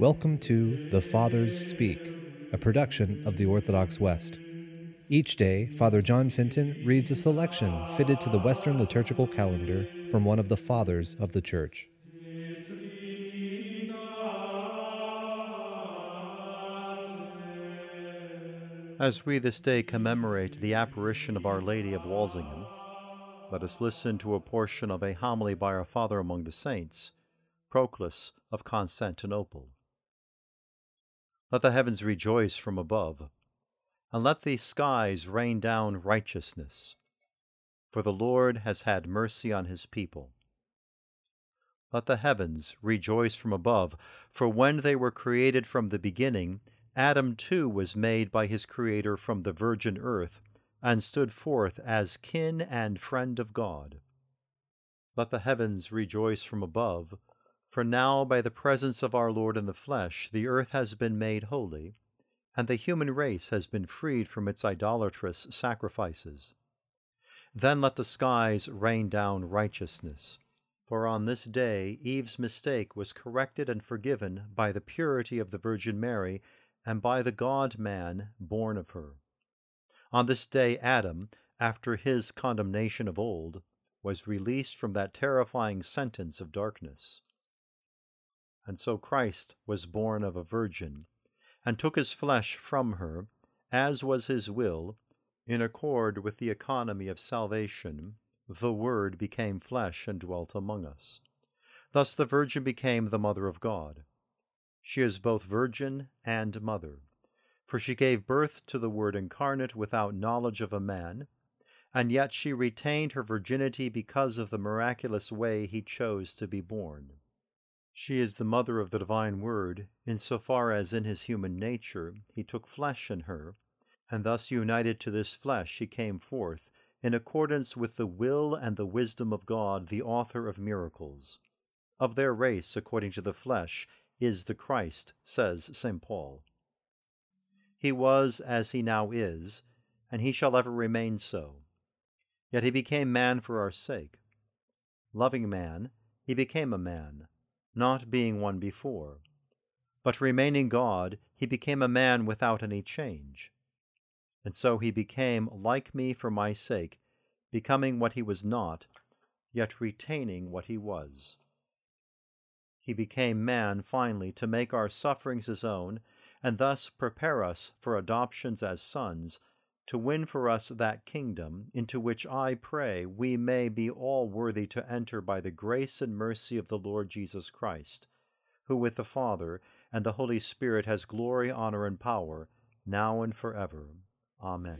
Welcome to The Fathers Speak, a production of the Orthodox West. Each day, Father John Fenton reads a selection fitted to the Western liturgical calendar from one of the Fathers of the Church. As we this day commemorate the apparition of Our Lady of Walsingham, let us listen to a portion of a homily by our Father among the Saints, Proclus of Constantinople. Let the heavens rejoice from above, and let the skies rain down righteousness. For the Lord has had mercy on his people. Let the heavens rejoice from above, for when they were created from the beginning, Adam too was made by his Creator from the virgin earth, and stood forth as kin and friend of God. Let the heavens rejoice from above, for now, by the presence of our Lord in the flesh, the earth has been made holy, and the human race has been freed from its idolatrous sacrifices. Then let the skies rain down righteousness. For on this day Eve's mistake was corrected and forgiven by the purity of the Virgin Mary and by the God man born of her. On this day Adam, after his condemnation of old, was released from that terrifying sentence of darkness. And so Christ was born of a virgin, and took his flesh from her, as was his will, in accord with the economy of salvation. The Word became flesh and dwelt among us. Thus the Virgin became the Mother of God. She is both Virgin and Mother, for she gave birth to the Word incarnate without knowledge of a man, and yet she retained her virginity because of the miraculous way he chose to be born. She is the mother of the divine Word, in so far as in his human nature he took flesh in her, and thus united to this flesh he came forth, in accordance with the will and the wisdom of God, the author of miracles. Of their race, according to the flesh, is the Christ, says St. Paul. He was as he now is, and he shall ever remain so. Yet he became man for our sake. Loving man, he became a man not being one before. But remaining God, he became a man without any change. And so he became like me for my sake, becoming what he was not, yet retaining what he was. He became man finally to make our sufferings his own, and thus prepare us for adoptions as sons, to win for us that kingdom into which I pray we may be all worthy to enter by the grace and mercy of the Lord Jesus Christ, who with the Father and the Holy Spirit has glory, honor, and power, now and forever. Amen.